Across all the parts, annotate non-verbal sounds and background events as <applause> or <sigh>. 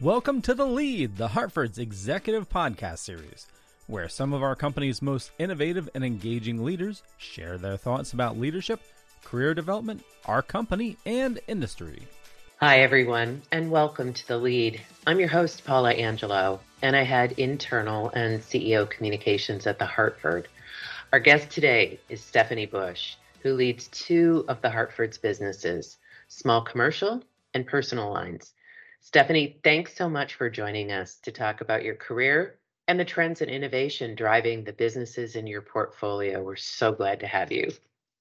Welcome to The Lead, the Hartford's executive podcast series, where some of our company's most innovative and engaging leaders share their thoughts about leadership, career development, our company, and industry. Hi, everyone, and welcome to The Lead. I'm your host, Paula Angelo, and I head internal and CEO communications at The Hartford. Our guest today is Stephanie Bush, who leads two of The Hartford's businesses, small commercial and personal lines. Stephanie, thanks so much for joining us to talk about your career and the trends and innovation driving the businesses in your portfolio. We're so glad to have you.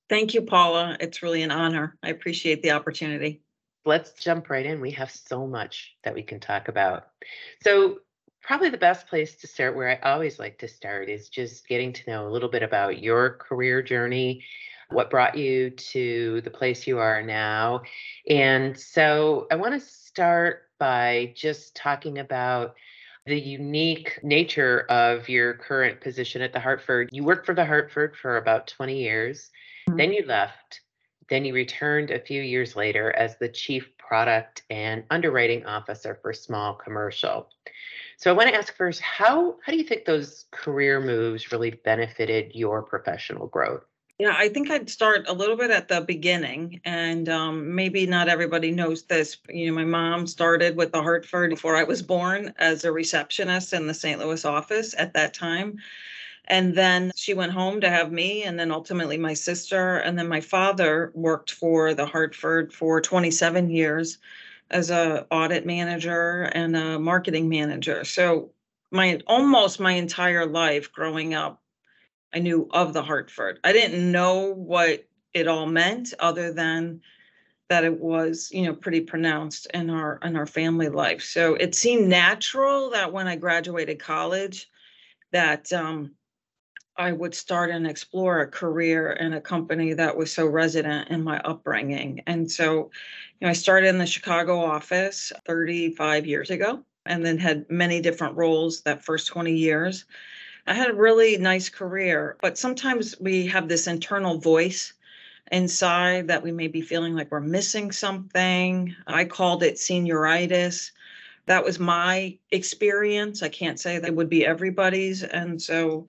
Thank you, Paula. It's really an honor. I appreciate the opportunity. Let's jump right in. We have so much that we can talk about. So, probably the best place to start, where I always like to start, is just getting to know a little bit about your career journey what brought you to the place you are now. And so I want to start by just talking about the unique nature of your current position at the Hartford. You worked for the Hartford for about 20 years, mm-hmm. then you left, then you returned a few years later as the chief product and underwriting officer for small commercial. So I want to ask first, how how do you think those career moves really benefited your professional growth? Yeah, I think I'd start a little bit at the beginning, and um, maybe not everybody knows this. You know, my mom started with the Hartford before I was born as a receptionist in the St. Louis office at that time. And then she went home to have me, and then ultimately my sister. And then my father worked for the Hartford for 27 years as a audit manager and a marketing manager. So my almost my entire life growing up I knew of the Hartford. I didn't know what it all meant other than that it was, you know, pretty pronounced in our in our family life. So it seemed natural that when I graduated college that um, I would start and explore a career in a company that was so resident in my upbringing. And so, you know, I started in the Chicago office 35 years ago and then had many different roles that first 20 years. I had a really nice career, but sometimes we have this internal voice inside that we may be feeling like we're missing something. I called it senioritis. That was my experience. I can't say that would be everybody's. And so,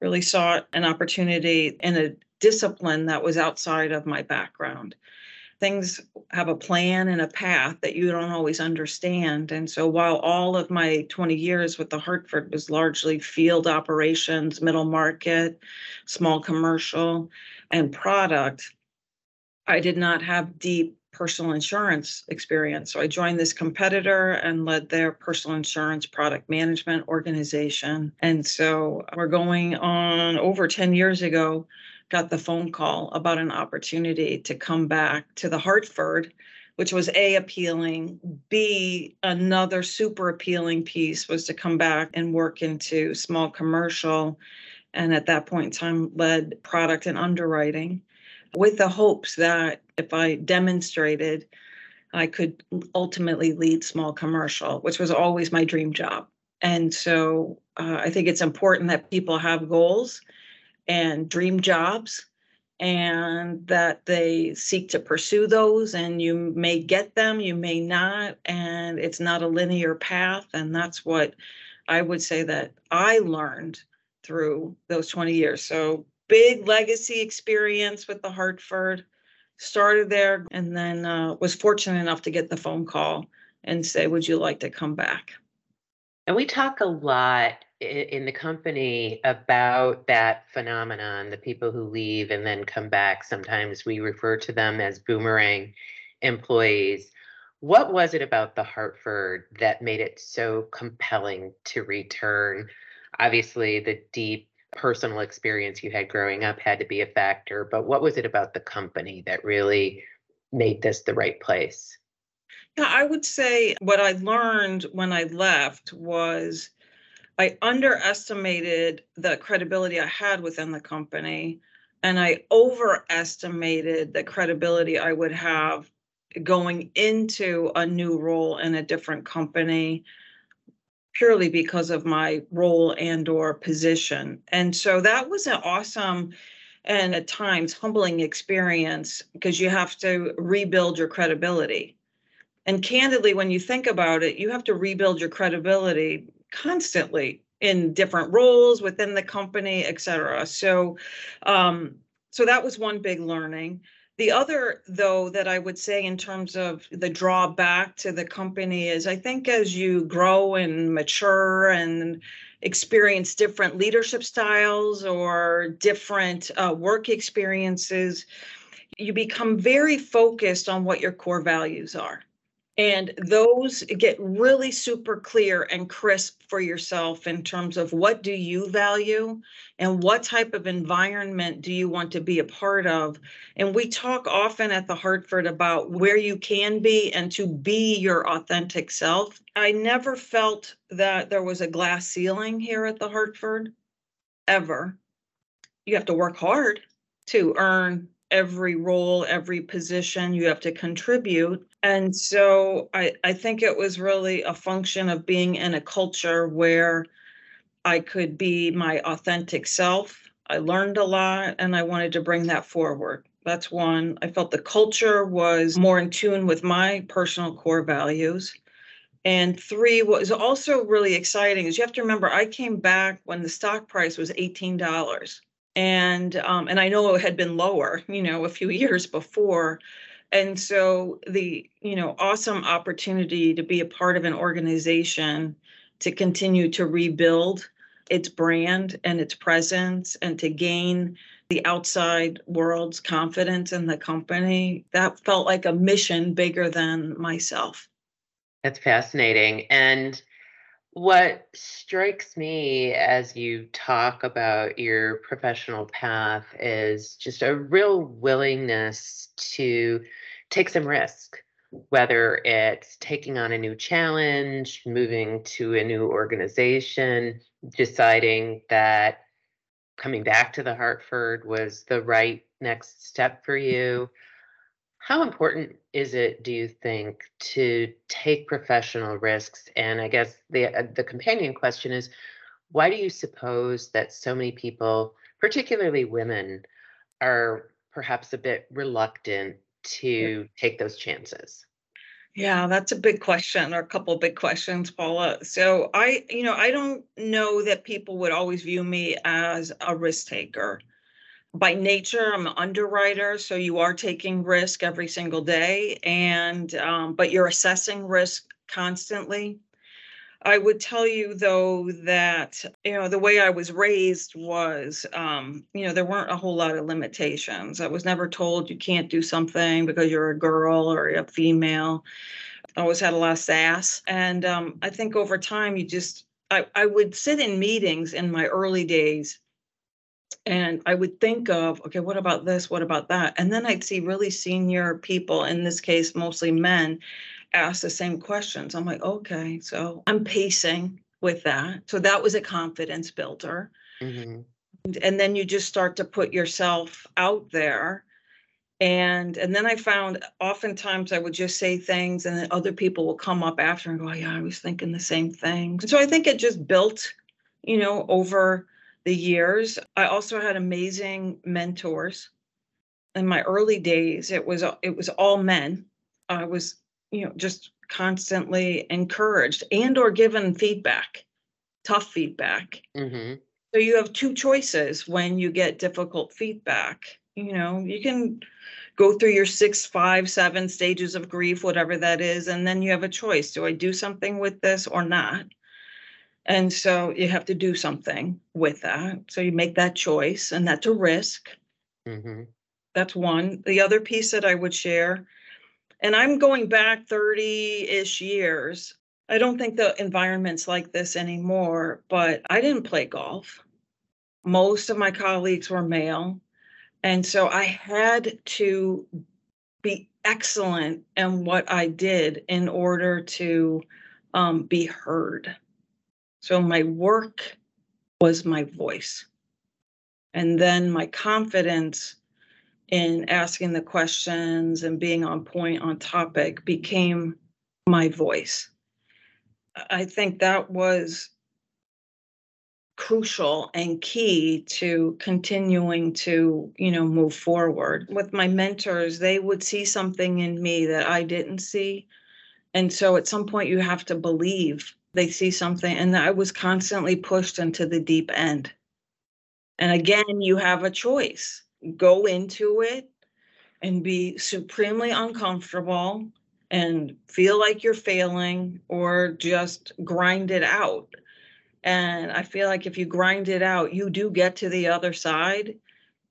really sought an opportunity in a discipline that was outside of my background things have a plan and a path that you don't always understand. And so while all of my 20 years with the Hartford was largely field operations, middle market, small commercial, and product, I did not have deep personal insurance experience. So I joined this competitor and led their personal insurance product management organization. And so we're going on over 10 years ago got the phone call about an opportunity to come back to the Hartford, which was A, appealing. B, another super appealing piece was to come back and work into small commercial. And at that point in time, led product and underwriting with the hopes that if I demonstrated, I could ultimately lead small commercial, which was always my dream job. And so uh, I think it's important that people have goals and dream jobs and that they seek to pursue those and you may get them you may not and it's not a linear path and that's what i would say that i learned through those 20 years. So big legacy experience with the hartford. Started there and then uh, was fortunate enough to get the phone call and say would you like to come back? And we talk a lot in the company about that phenomenon the people who leave and then come back sometimes we refer to them as boomerang employees. What was it about the hartford that made it so compelling to return? Obviously the deep personal experience you had growing up had to be a factor but what was it about the company that really made this the right place? Yeah i would say what i learned when i left was I underestimated the credibility I had within the company, and I overestimated the credibility I would have going into a new role in a different company purely because of my role and or position. And so that was an awesome and at times humbling experience because you have to rebuild your credibility. And candidly, when you think about it, you have to rebuild your credibility constantly in different roles within the company, et cetera. So, um, so that was one big learning. The other, though, that I would say in terms of the drawback to the company is I think as you grow and mature and experience different leadership styles or different uh, work experiences, you become very focused on what your core values are. And those get really super clear and crisp for yourself in terms of what do you value and what type of environment do you want to be a part of. And we talk often at the Hartford about where you can be and to be your authentic self. I never felt that there was a glass ceiling here at the Hartford, ever. You have to work hard to earn every role, every position, you have to contribute. And so I, I think it was really a function of being in a culture where I could be my authentic self. I learned a lot and I wanted to bring that forward. That's one. I felt the culture was more in tune with my personal core values. And three, what was also really exciting is you have to remember I came back when the stock price was $18 and um, and I know it had been lower, you know, a few years before. And so the you know awesome opportunity to be a part of an organization to continue to rebuild its brand and its presence and to gain the outside world's confidence in the company that felt like a mission bigger than myself. That's fascinating. And what strikes me as you talk about your professional path is just a real willingness to take some risk, whether it's taking on a new challenge, moving to a new organization, deciding that coming back to the Hartford was the right next step for you. How important is it, do you think, to take professional risks? And I guess the uh, the companion question is, why do you suppose that so many people, particularly women, are perhaps a bit reluctant to take those chances? Yeah, that's a big question or a couple of big questions, Paula. So I, you know, I don't know that people would always view me as a risk taker by nature i'm an underwriter so you are taking risk every single day and um, but you're assessing risk constantly. I would tell you though that you know the way i was raised was um, you know there weren't a whole lot of limitations. I was never told you can't do something because you're a girl or a female. I always had a lot of sass and um, i think over time you just I, I would sit in meetings in my early days and I would think of, okay, what about this? What about that? And then I'd see really senior people, in this case, mostly men, ask the same questions. I'm like, okay, so I'm pacing with that. So that was a confidence builder. Mm-hmm. And, and then you just start to put yourself out there. And and then I found oftentimes I would just say things and then other people will come up after and go, oh, yeah, I was thinking the same thing. so I think it just built, you know, over the years. I also had amazing mentors. In my early days, it was it was all men. I was, you know, just constantly encouraged and or given feedback, tough feedback. Mm-hmm. So you have two choices when you get difficult feedback. You know, you can go through your six, five, seven stages of grief, whatever that is, and then you have a choice. Do I do something with this or not? And so you have to do something with that. So you make that choice, and that's a risk. Mm-hmm. That's one. The other piece that I would share, and I'm going back 30 ish years. I don't think the environment's like this anymore, but I didn't play golf. Most of my colleagues were male. And so I had to be excellent in what I did in order to um, be heard. So my work was my voice. And then my confidence in asking the questions and being on point on topic became my voice. I think that was crucial and key to continuing to you know move forward with my mentors they would see something in me that i didn't see And so at some point, you have to believe they see something. And I was constantly pushed into the deep end. And again, you have a choice go into it and be supremely uncomfortable and feel like you're failing or just grind it out. And I feel like if you grind it out, you do get to the other side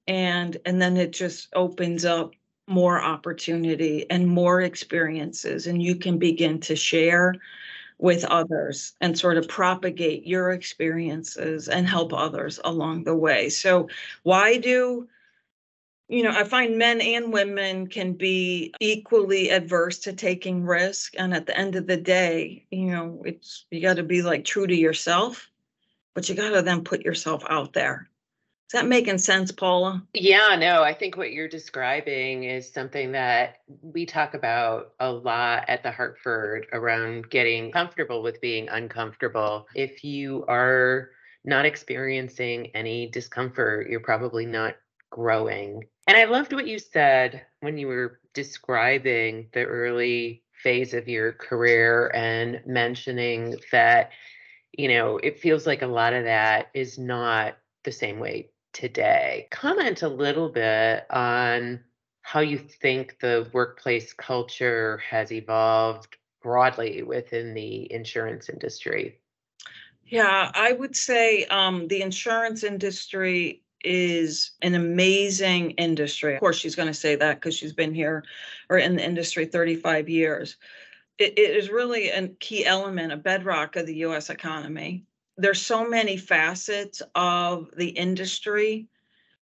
and and then it just opens up more opportunity and more experiences and you can begin to share with others and sort of propagate your experiences and help others along the way. So why do you know, I find men and women can be equally adverse to taking risk. And at the end of the day, you know, it's you got to be like true to yourself, but you got to then put yourself out there. Is that making sense, Paula? Yeah, no, I think what you're describing is something that we talk about a lot at the Hartford around getting comfortable with being uncomfortable. If you are not experiencing any discomfort, you're probably not growing. And I loved what you said when you were describing the early phase of your career and mentioning that, you know, it feels like a lot of that is not the same way today. Comment a little bit on how you think the workplace culture has evolved broadly within the insurance industry. Yeah, I would say um, the insurance industry is an amazing industry. Of course, she's going to say that because she's been here or in the industry 35 years. It, it is really a key element, a bedrock of the US economy. There's so many facets of the industry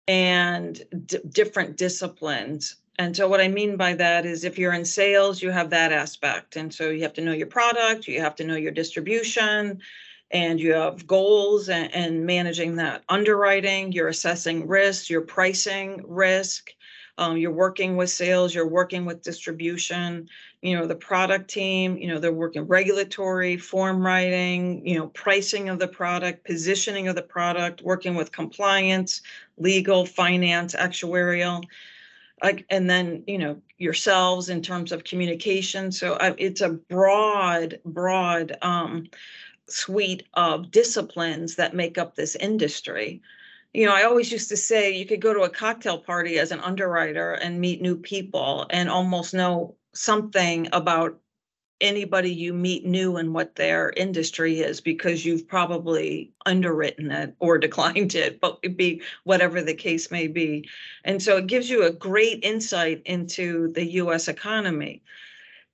and d- different disciplines. And so, what I mean by that is if you're in sales, you have that aspect. And so, you have to know your product, you have to know your distribution, and you have goals and, and managing that underwriting, you're assessing risk, you're pricing risk, um, you're working with sales, you're working with distribution, you know, the product team, you know, they're working regulatory, form writing, you know, pricing of the product, positioning of the product, working with compliance, legal, finance, actuarial. Like, and then you know yourselves in terms of communication so it's a broad broad um, suite of disciplines that make up this industry. You know, I always used to say you could go to a cocktail party as an underwriter and meet new people and almost know something about anybody you meet new and what their industry is because you've probably underwritten it or <laughs> declined it, but it be whatever the case may be. And so it gives you a great insight into the US economy.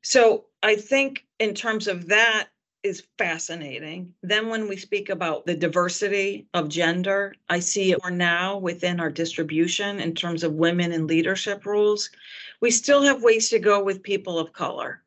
So I think in terms of that, is fascinating. Then, when we speak about the diversity of gender, I see it more now within our distribution in terms of women in leadership roles. We still have ways to go with people of color.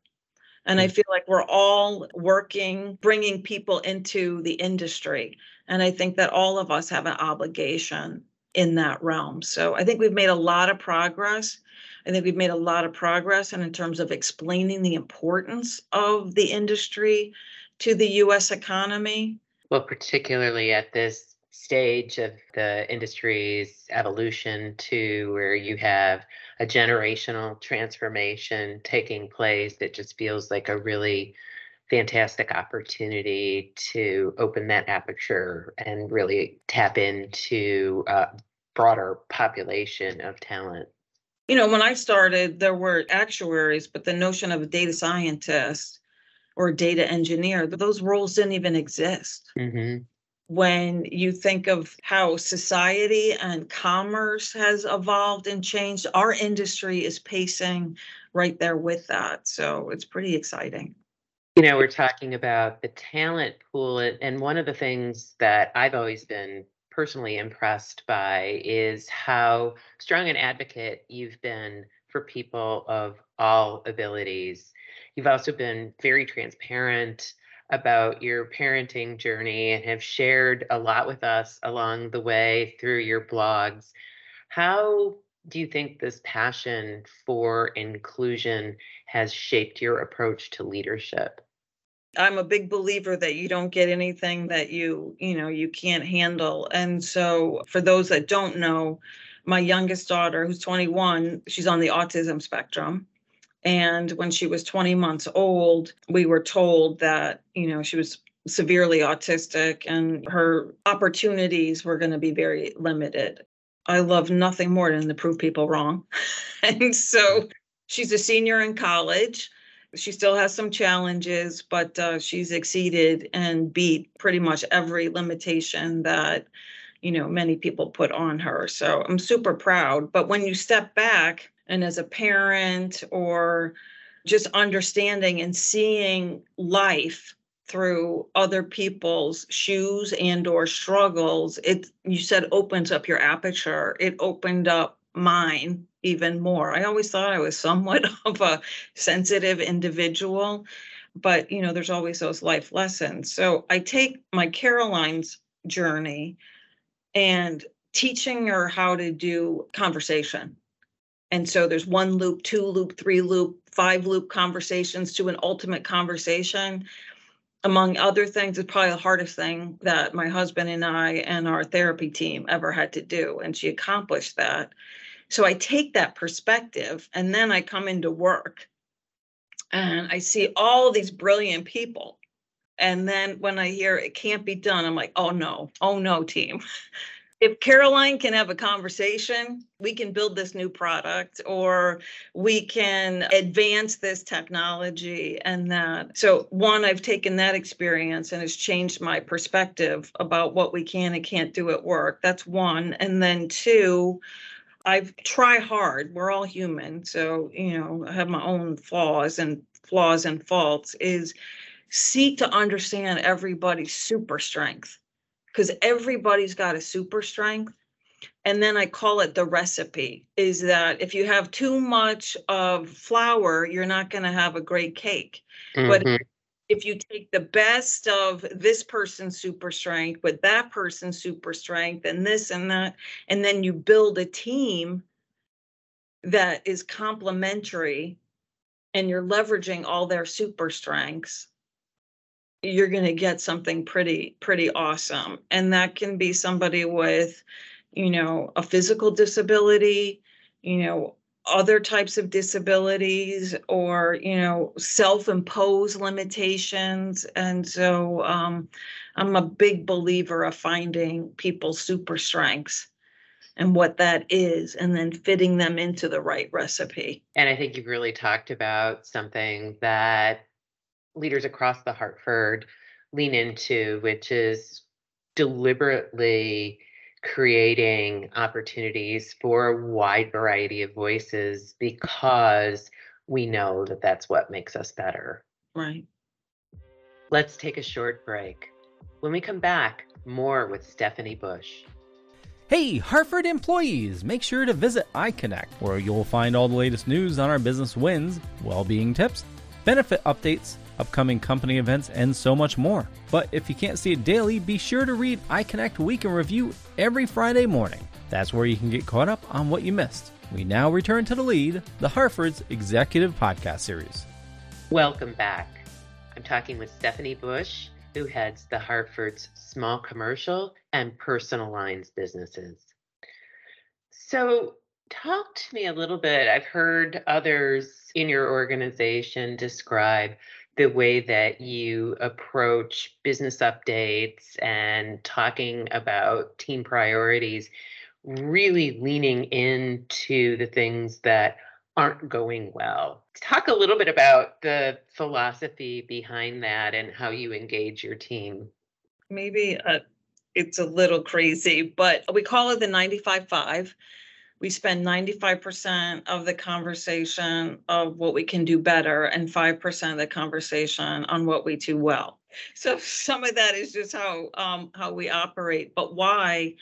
And I mm. feel like we're all working, bringing people into the industry. And I think that all of us have an obligation in that realm. So I think we've made a lot of progress. I think we've made a lot of progress and in terms of explaining the importance of the industry to the US economy? Well, particularly at this stage of the industry's evolution to where you have a generational transformation taking place that just feels like a really fantastic opportunity to open that aperture and really tap into a broader population of talent. You know, when I started, there were actuaries, but the notion of a data scientist or data engineer, those roles didn't even exist. Mm-hmm. When you think of how society and commerce has evolved and changed, our industry is pacing right there with that. So it's pretty exciting. You know, we're talking about the talent pool, and one of the things that I've always been personally impressed by is how strong an advocate you've been for people of all abilities You've also been very transparent about your parenting journey and have shared a lot with us along the way through your blogs. How do you think this passion for inclusion has shaped your approach to leadership? I'm a big believer that you don't get anything that you, you know, you can't handle. And so for those that don't know, my youngest daughter who's 21, she's on the autism spectrum And when she was 20 months old, we were told that, you know, she was severely autistic and her opportunities were going to be very limited. I love nothing more than to prove people wrong. <laughs> and so she's a senior in college. She still has some challenges, but uh, she's exceeded and beat pretty much every limitation that, you know, many people put on her. So I'm super proud. But when you step back, and as a parent or just understanding and seeing life through other people's shoes and or struggles it you said opens up your aperture it opened up mine even more i always thought i was somewhat <laughs> of a sensitive individual but you know there's always those life lessons so i take my caroline's journey and teaching her how to do conversation and so there's one loop, two loop, three loop, five loop conversations to an ultimate conversation. Among other things, it's probably the hardest thing that my husband and I and our therapy team ever had to do. And she accomplished that. So I take that perspective and then I come into work and I see all these brilliant people. And then when I hear it can't be done, I'm like, oh no, oh no, team. <laughs> if Caroline can have a conversation, we can build this new product or we can advance this technology and that. So, one, I've taken that experience and it's changed my perspective about what we can and can't do at work. That's one. And then two, I've try hard. We're all human. So, you know, I have my own flaws and flaws and faults is seek to understand everybody's super strength because everybody's got a super strength and then i call it the recipe is that if you have too much of flour you're not going to have a great cake mm-hmm. but if you take the best of this person's super strength with that person's super strength and this and that and then you build a team that is complementary and you're leveraging all their super strengths you're going to get something pretty pretty awesome. And that can be somebody with you know a physical disability you know other types of disabilities or you know self-imposed limitations. And so um, i'm a big believer of finding people's super strengths and what that is and then fitting them into the right recipe. And i think you've really talked about something that leaders across the Hartford lean into, which is deliberately creating opportunities for a wide variety of voices because we know that that's what makes us better. Right. Let's take a short break. When we come back, more with Stephanie Bush. Hey, Hartford employees, make sure to visit iConnect, where you'll find all the latest news on our business wins, well being tips, benefit updates, upcoming company events, and so much more. But if you can't see it daily, be sure to read iConnect Week in Review every Friday morning. That's where you can get caught up on what you missed. We now return to the lead, the Hartford's executive podcast series. Welcome back. I'm talking with Stephanie Bush, who heads the Hartford's small commercial and personal lines businesses. So, talk to me a little bit. I've heard others in your organization describe the way that you approach business updates and talking about team priorities, really leaning into the things that aren't going well. Talk a little bit about the philosophy behind that and how you engage your team. Maybe uh, it's a little crazy, but we call it the 95 5 we spend 95% of the conversation of what we can do better and 5% of the conversation on what we do well. So some of that is just how um, how we operate but why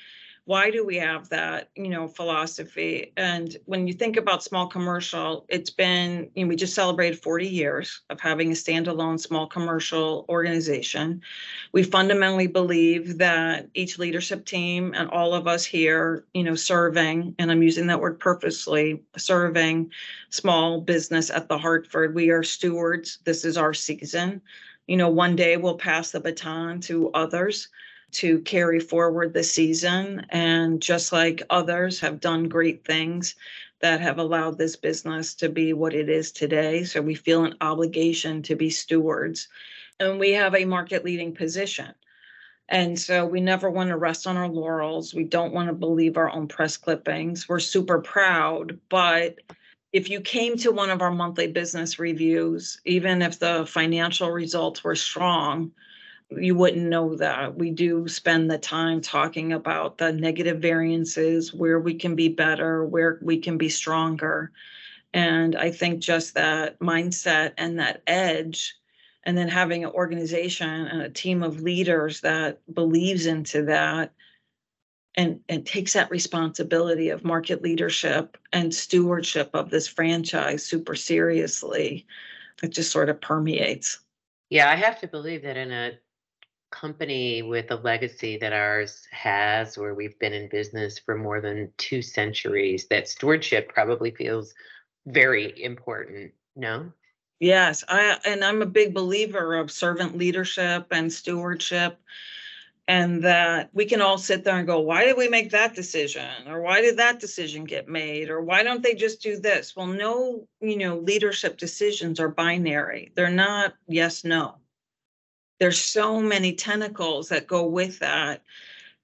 why do we have that you know philosophy? And when you think about small commercial it's been you know we just celebrated 40 years of having a standalone small commercial organization. We fundamentally believe that each leadership team and all of us here you know serving and i'm using that word purposely serving small business at the hartford. We are stewards. This is our season. You know one day we'll pass the baton to others to carry forward the season. And just like others have done great things, that have allowed this business to be what it is today. So we feel an obligation to be stewards. And we have a market leading position. And so we never want to rest on our laurels. We don't want to believe our own press clippings. We're super proud, but if you came to one of our monthly business reviews, even if the financial results were strong, you wouldn't know that. We do spend the time talking about the negative variances, where we can be better, where we can be stronger. And I think just that mindset and that edge, and then having an organization and a team of leaders that believes into that and, and takes that responsibility of market leadership and stewardship of this franchise super seriously, it just sort of permeates. Yeah, I have to believe that in a company with a legacy that ours has, where we've been in business for more than two centuries, that stewardship probably feels very important. No? Yes, I and I'm a big believer of servant leadership and stewardship and that we can all sit there and go why did we make that decision or why did that decision get made or why don't they just do this well no you know leadership decisions are binary they're not yes no there's so many tentacles that go with that.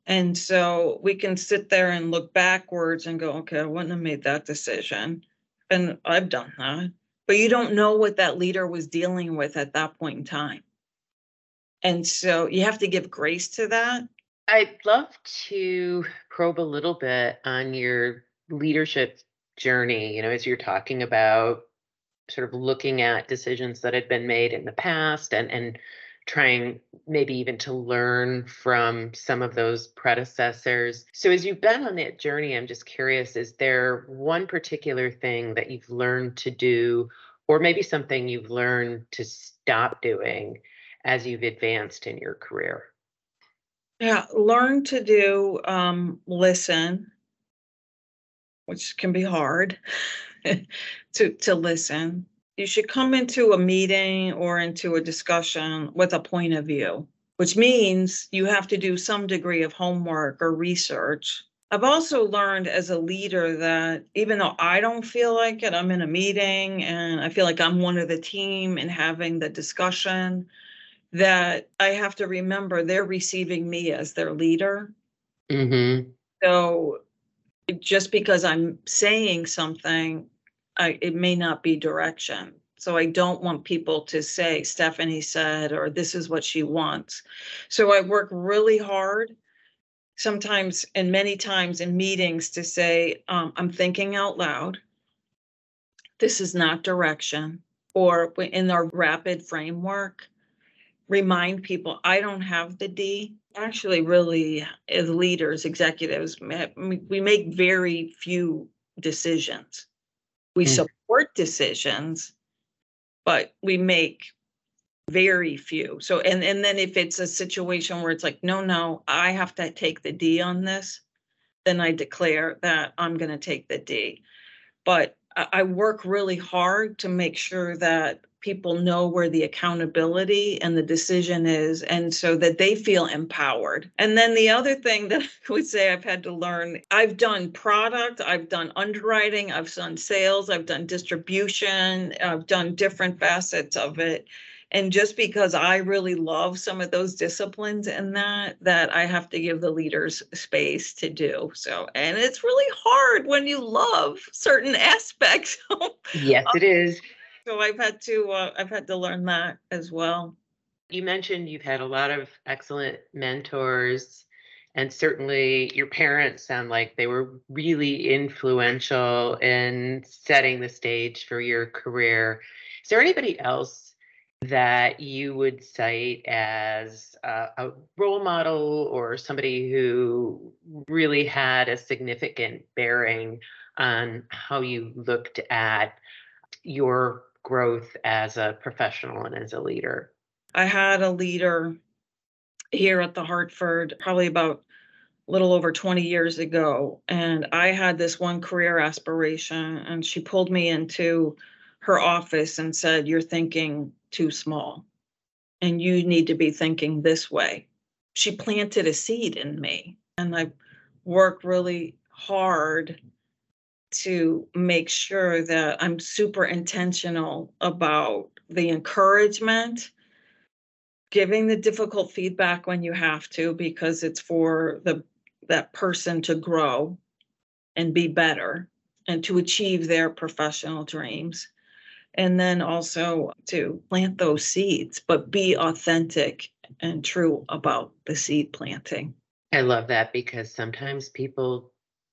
And so we can sit there and look backwards and go okay i wouldn't have made that decision. And i've done that. But you don't know what that leader was dealing with at that point in time. And so you have to give grace to that. I'd love to probe a little bit on your leadership journey, you know, as you're talking about sort of looking at decisions that had been made in the past and and trying maybe even to learn from some of those predecessors. So as you've been on that journey, I'm just curious, is there one particular thing that you've learned to do or maybe something you've learned to stop doing as you've advanced in your career? Yeah, learn to do um, listen, which can be hard <laughs> to to listen. You should come into a meeting or into a discussion with a point of view, which means you have to do some degree of homework or research. I've also learned as a leader that even though I don't feel like it, I'm in a meeting and I feel like I'm one of the team and having the discussion that I have to remember they're receiving me as their leader. Mm-hmm. So just because I'm saying something, I, it may not be direction. So I don't want people to say, Stephanie said, or this is what she wants. So I work really hard, sometimes and many times in meetings, to say, um, I'm thinking out loud. This is not direction. Or in our rapid framework, remind people I don't have the D. Actually, really, as leaders, executives, we make very few decisions. We mm. support decisions, but we make very few. So, and and then if it's a situation where it's like, no, no, I have to take the D on this, then I declare that I'm going to take the D. But I work really hard to make sure that people know where the accountability and the decision is and so that they feel empowered. And then the other thing that <laughs> i would say i've had to learn i've done product i've done underwriting i've done sales i've done distribution i've done different facets of it. And just because i really love some of those disciplines and that that i have to give the leaders space to do so. And it's really hard when you love certain <laughs> aspects yes it is so I've had to uh, I've had to learn that as well. You mentioned you've had a lot of excellent mentors and certainly your parents sound like they were really influential in setting the stage for your career. Is there anybody else that you would cite as a, a role model or somebody who really had a significant bearing on how you looked at your growth as a professional and as a leader? I had a leader here at the Hartford probably about a little over 20 years ago. And I had this one career aspiration, and she pulled me into her office and said, You're thinking too small, and you need to be thinking this way. She planted a seed in me, and I worked really hard to make sure that I'm super intentional about the encouragement, giving the difficult feedback when you have to because it's for the that person to grow and be better and to achieve their professional dreams. And then also to plant those seeds but be authentic and true about the seed planting. I love that because sometimes people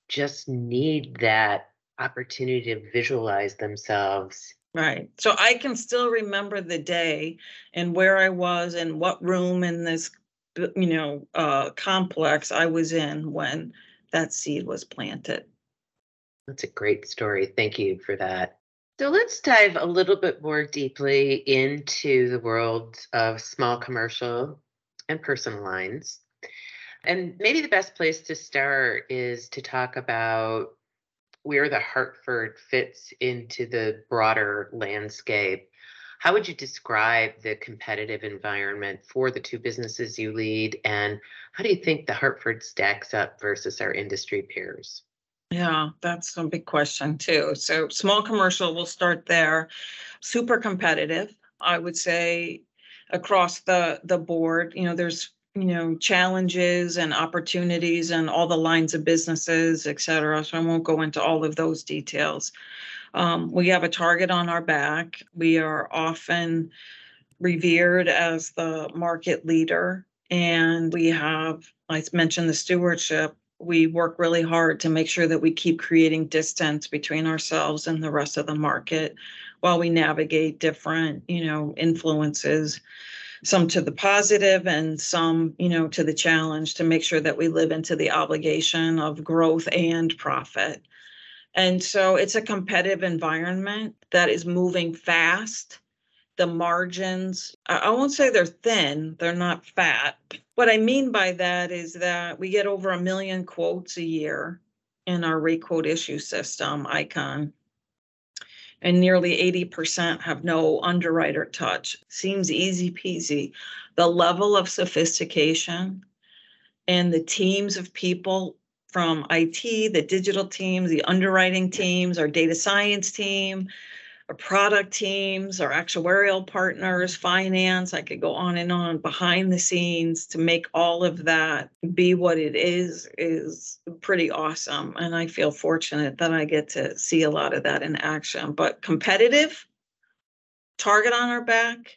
just need that opportunity to visualize themselves. Right. So I can still remember the day and where I was and what room in this, you know, uh, complex I was in when that seed was planted. That's a great story. Thank you for that. So let's dive a little bit more deeply into the world of small commercial and personal lines. And maybe the best place to start is to talk about where the Hartford fits into the broader landscape. How would you describe the competitive environment for the two businesses you lead? And how do you think the Hartford stacks up versus our industry peers? Yeah, that's a big question too. So, small commercial, we'll start there. Super competitive, I would say, across the the board. You know, there's you know challenges and opportunities and all the lines of businesses et cetera. So i won't go into all of those details. Um, we have a target on our back. We are often revered as the market leader and we have i mentioned the stewardship. We work really hard to make sure that we keep creating distance between ourselves and the rest of the market while we navigate different you know influences some to the positive and some, you know, to the challenge to make sure that we live into the obligation of growth and profit. And so it's a competitive environment that is moving fast. The margins, I won't say they're thin, they're not fat. What I mean by that is that we get over a million quotes a year in our requote issue system, ICON and nearly 80% have no underwriter touch. Seems easy peasy. The level of sophistication and the teams of people from IT, the digital teams, the underwriting teams, our data science team, our product teams, our actuarial partners, finance. I could go on and on behind the scenes to make all of that be what it is, is pretty awesome. And I feel fortunate that I get to see a lot of that in action. But competitive, target on our back,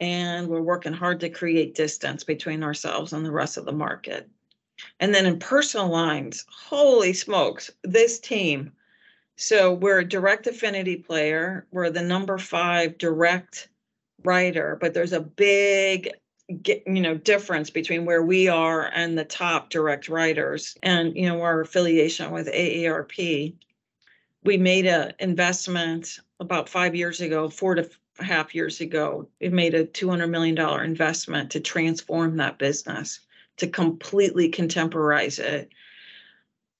and we're working hard to create distance between ourselves and the rest of the market. And then in personal lines, holy smokes, this team so we're a direct affinity player. We're the number five direct writer, but there's a big you know difference between where we are and the top direct writers and you know our affiliation with AARP we made an investment about 5 years ago 4 to half years ago. We made a 200 million dollar investment to transform that business to completely contemporize it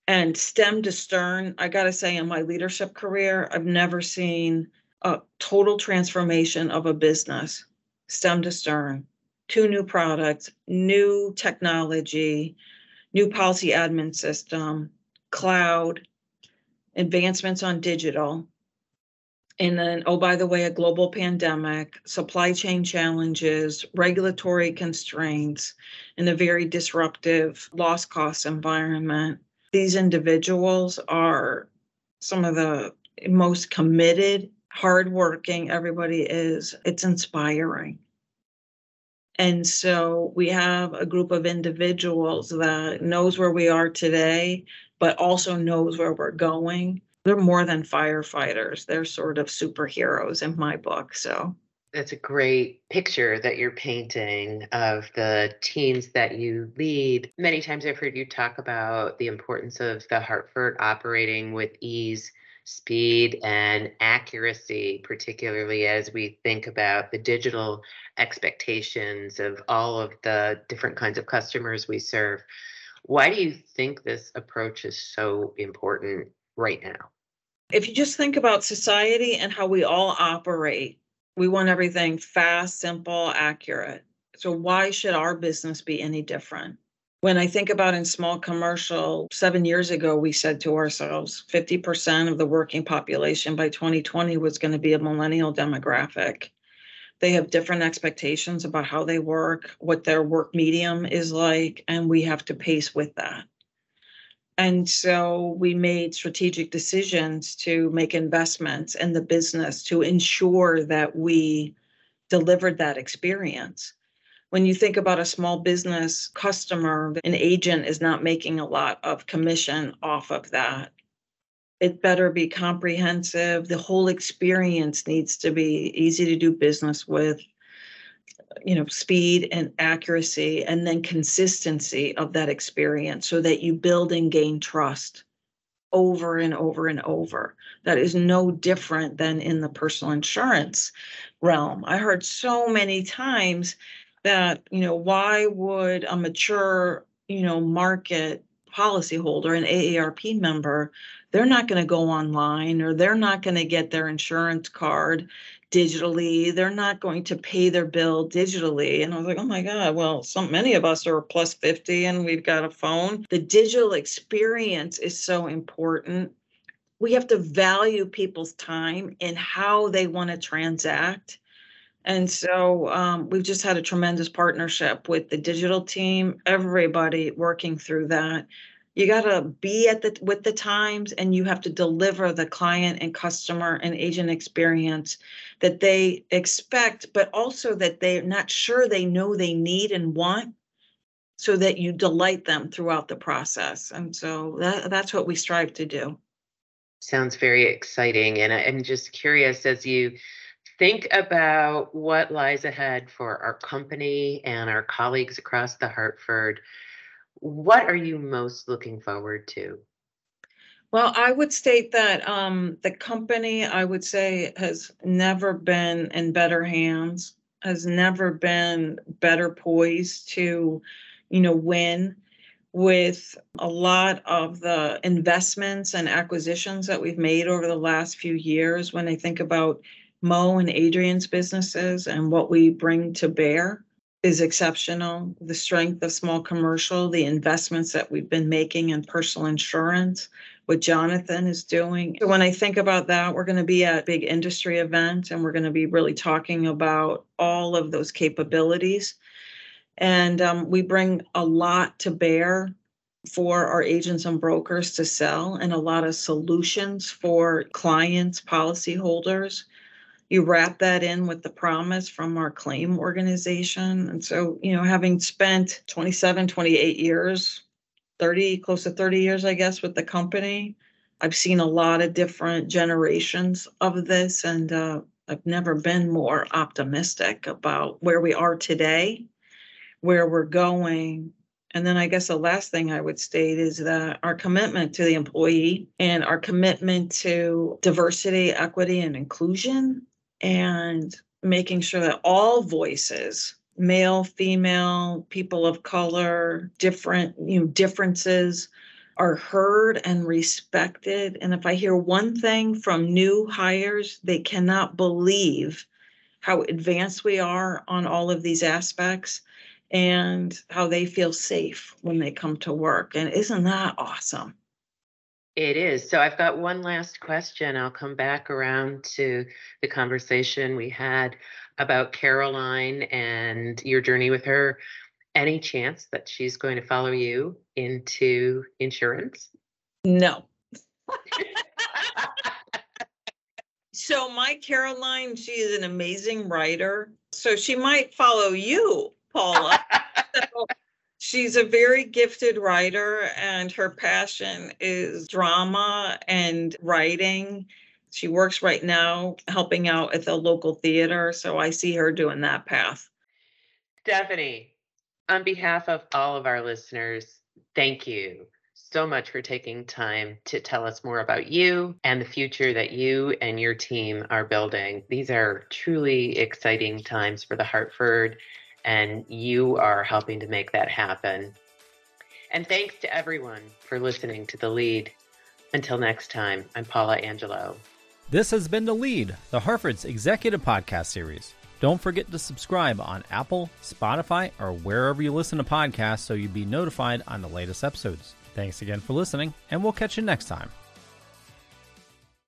and stem to stern i got to say in my leadership career i've never seen a total transformation of a business stem to stern. Two new products new technology new policy admin system cloud advancements on digital. And then oh by the way a global pandemic supply chain challenges regulatory constraints and a very disruptive loss cost environment these individuals are some of the most committed, hardworking everybody is. It's inspiring. And so we have a group of individuals that knows where we are today, but also knows where we're going. They're more than firefighters. They're sort of superheroes in my book. So that's a great picture that you're painting of the teams that you lead. Many times I've heard you talk about the importance of the Hartford operating with ease, speed, and accuracy, particularly as we think about the digital expectations of all of the different kinds of customers we serve. Why do you think this approach is so important right now? If you just think about society and how we all operate, we want everything fast, simple, accurate. So why should our business be any different? When I think about in small commercial, seven years ago, we said to ourselves 50% of the working population by 2020 was going to be a millennial demographic. They have different expectations about how they work, what their work medium is like, and we have to pace with that. And so we made strategic decisions to make investments in the business to ensure that we delivered that experience. When you think about a small business customer, an agent is not making a lot of commission off of that. It better be comprehensive. The whole experience needs to be easy to do business with, you know speed and accuracy and then consistency of that experience so that you build and gain trust over and over and over. That is no different than in the personal insurance realm. I heard so many times that you know why would a mature you know market policyholder an aarp member they're not going to go online or they're not going to get their insurance card digitally. They're not going to pay their bill digitally. And I was like, oh my God, well, so many of us are plus 50 and we've got a phone. The digital experience is so important. We have to value people's time and how they want to transact. And so um, we've just had a tremendous partnership with the digital team, everybody working through that. You got to be at the with the times and you have to deliver the client and customer and agent experience that they expect but also that they're not sure they know they need and want so that you delight them throughout the process. And so that, that's what we strive to do. Sounds very exciting and i'm just curious as you think about what lies ahead for our company and our colleagues across the hartford what are you most looking forward to? Well, I would state that um, the company, I would say, has never been in better hands, has never been better poised to, you know, win with a lot of the investments and acquisitions that we've made over the last few years. When I think about Mo and Adrian's businesses and what we bring to bear, is exceptional. The strength of small commercial, the investments that we've been making in personal insurance, what Jonathan is doing. So when I think about that, we're going to be at a big industry event and we're going to be really talking about all of those capabilities. And um, we bring a lot to bear for our agents and brokers to sell and a lot of solutions for clients, policyholders you wrap that in with the promise from our claim organization. And so, you know, having spent 27, 28 years, 30, close to 30 years, I guess, with the company, I've seen a lot of different generations of this. And uh, I've never been more optimistic about where we are today, where we're going, and then I guess the last thing I would state is that our commitment to the employee and our commitment to diversity, equity, and inclusion and making sure that all voices male female people of color different you know differences are heard and respected. And if i hear one thing from new hires they cannot believe how advanced we are on all of these aspects and how they feel safe when they come to work. And isn't that awesome it is. So I've got one last question. I'll come back around to the conversation we had about Caroline and your journey with her. Any chance that she's going to follow you into insurance? No. <laughs> so my Caroline, she is an amazing writer. So she might follow you, Paula. <laughs> so She's a very gifted writer, and her passion is drama and writing. She works right now helping out at the local theater, so I see her doing that path. Stephanie, on behalf of all of our listeners, thank you so much for taking time to tell us more about you and the future that you and your team are building. These are truly exciting times for the Hartford and you are helping to make that happen. And thanks to everyone for listening to The Lead. Until next time, I'm Paula Angelo. This has been The Lead, the Hartford's executive podcast series. Don't forget to subscribe on Apple, Spotify, or wherever you listen to podcasts so you'll be notified on the latest episodes. Thanks again for listening, and we'll catch you next time.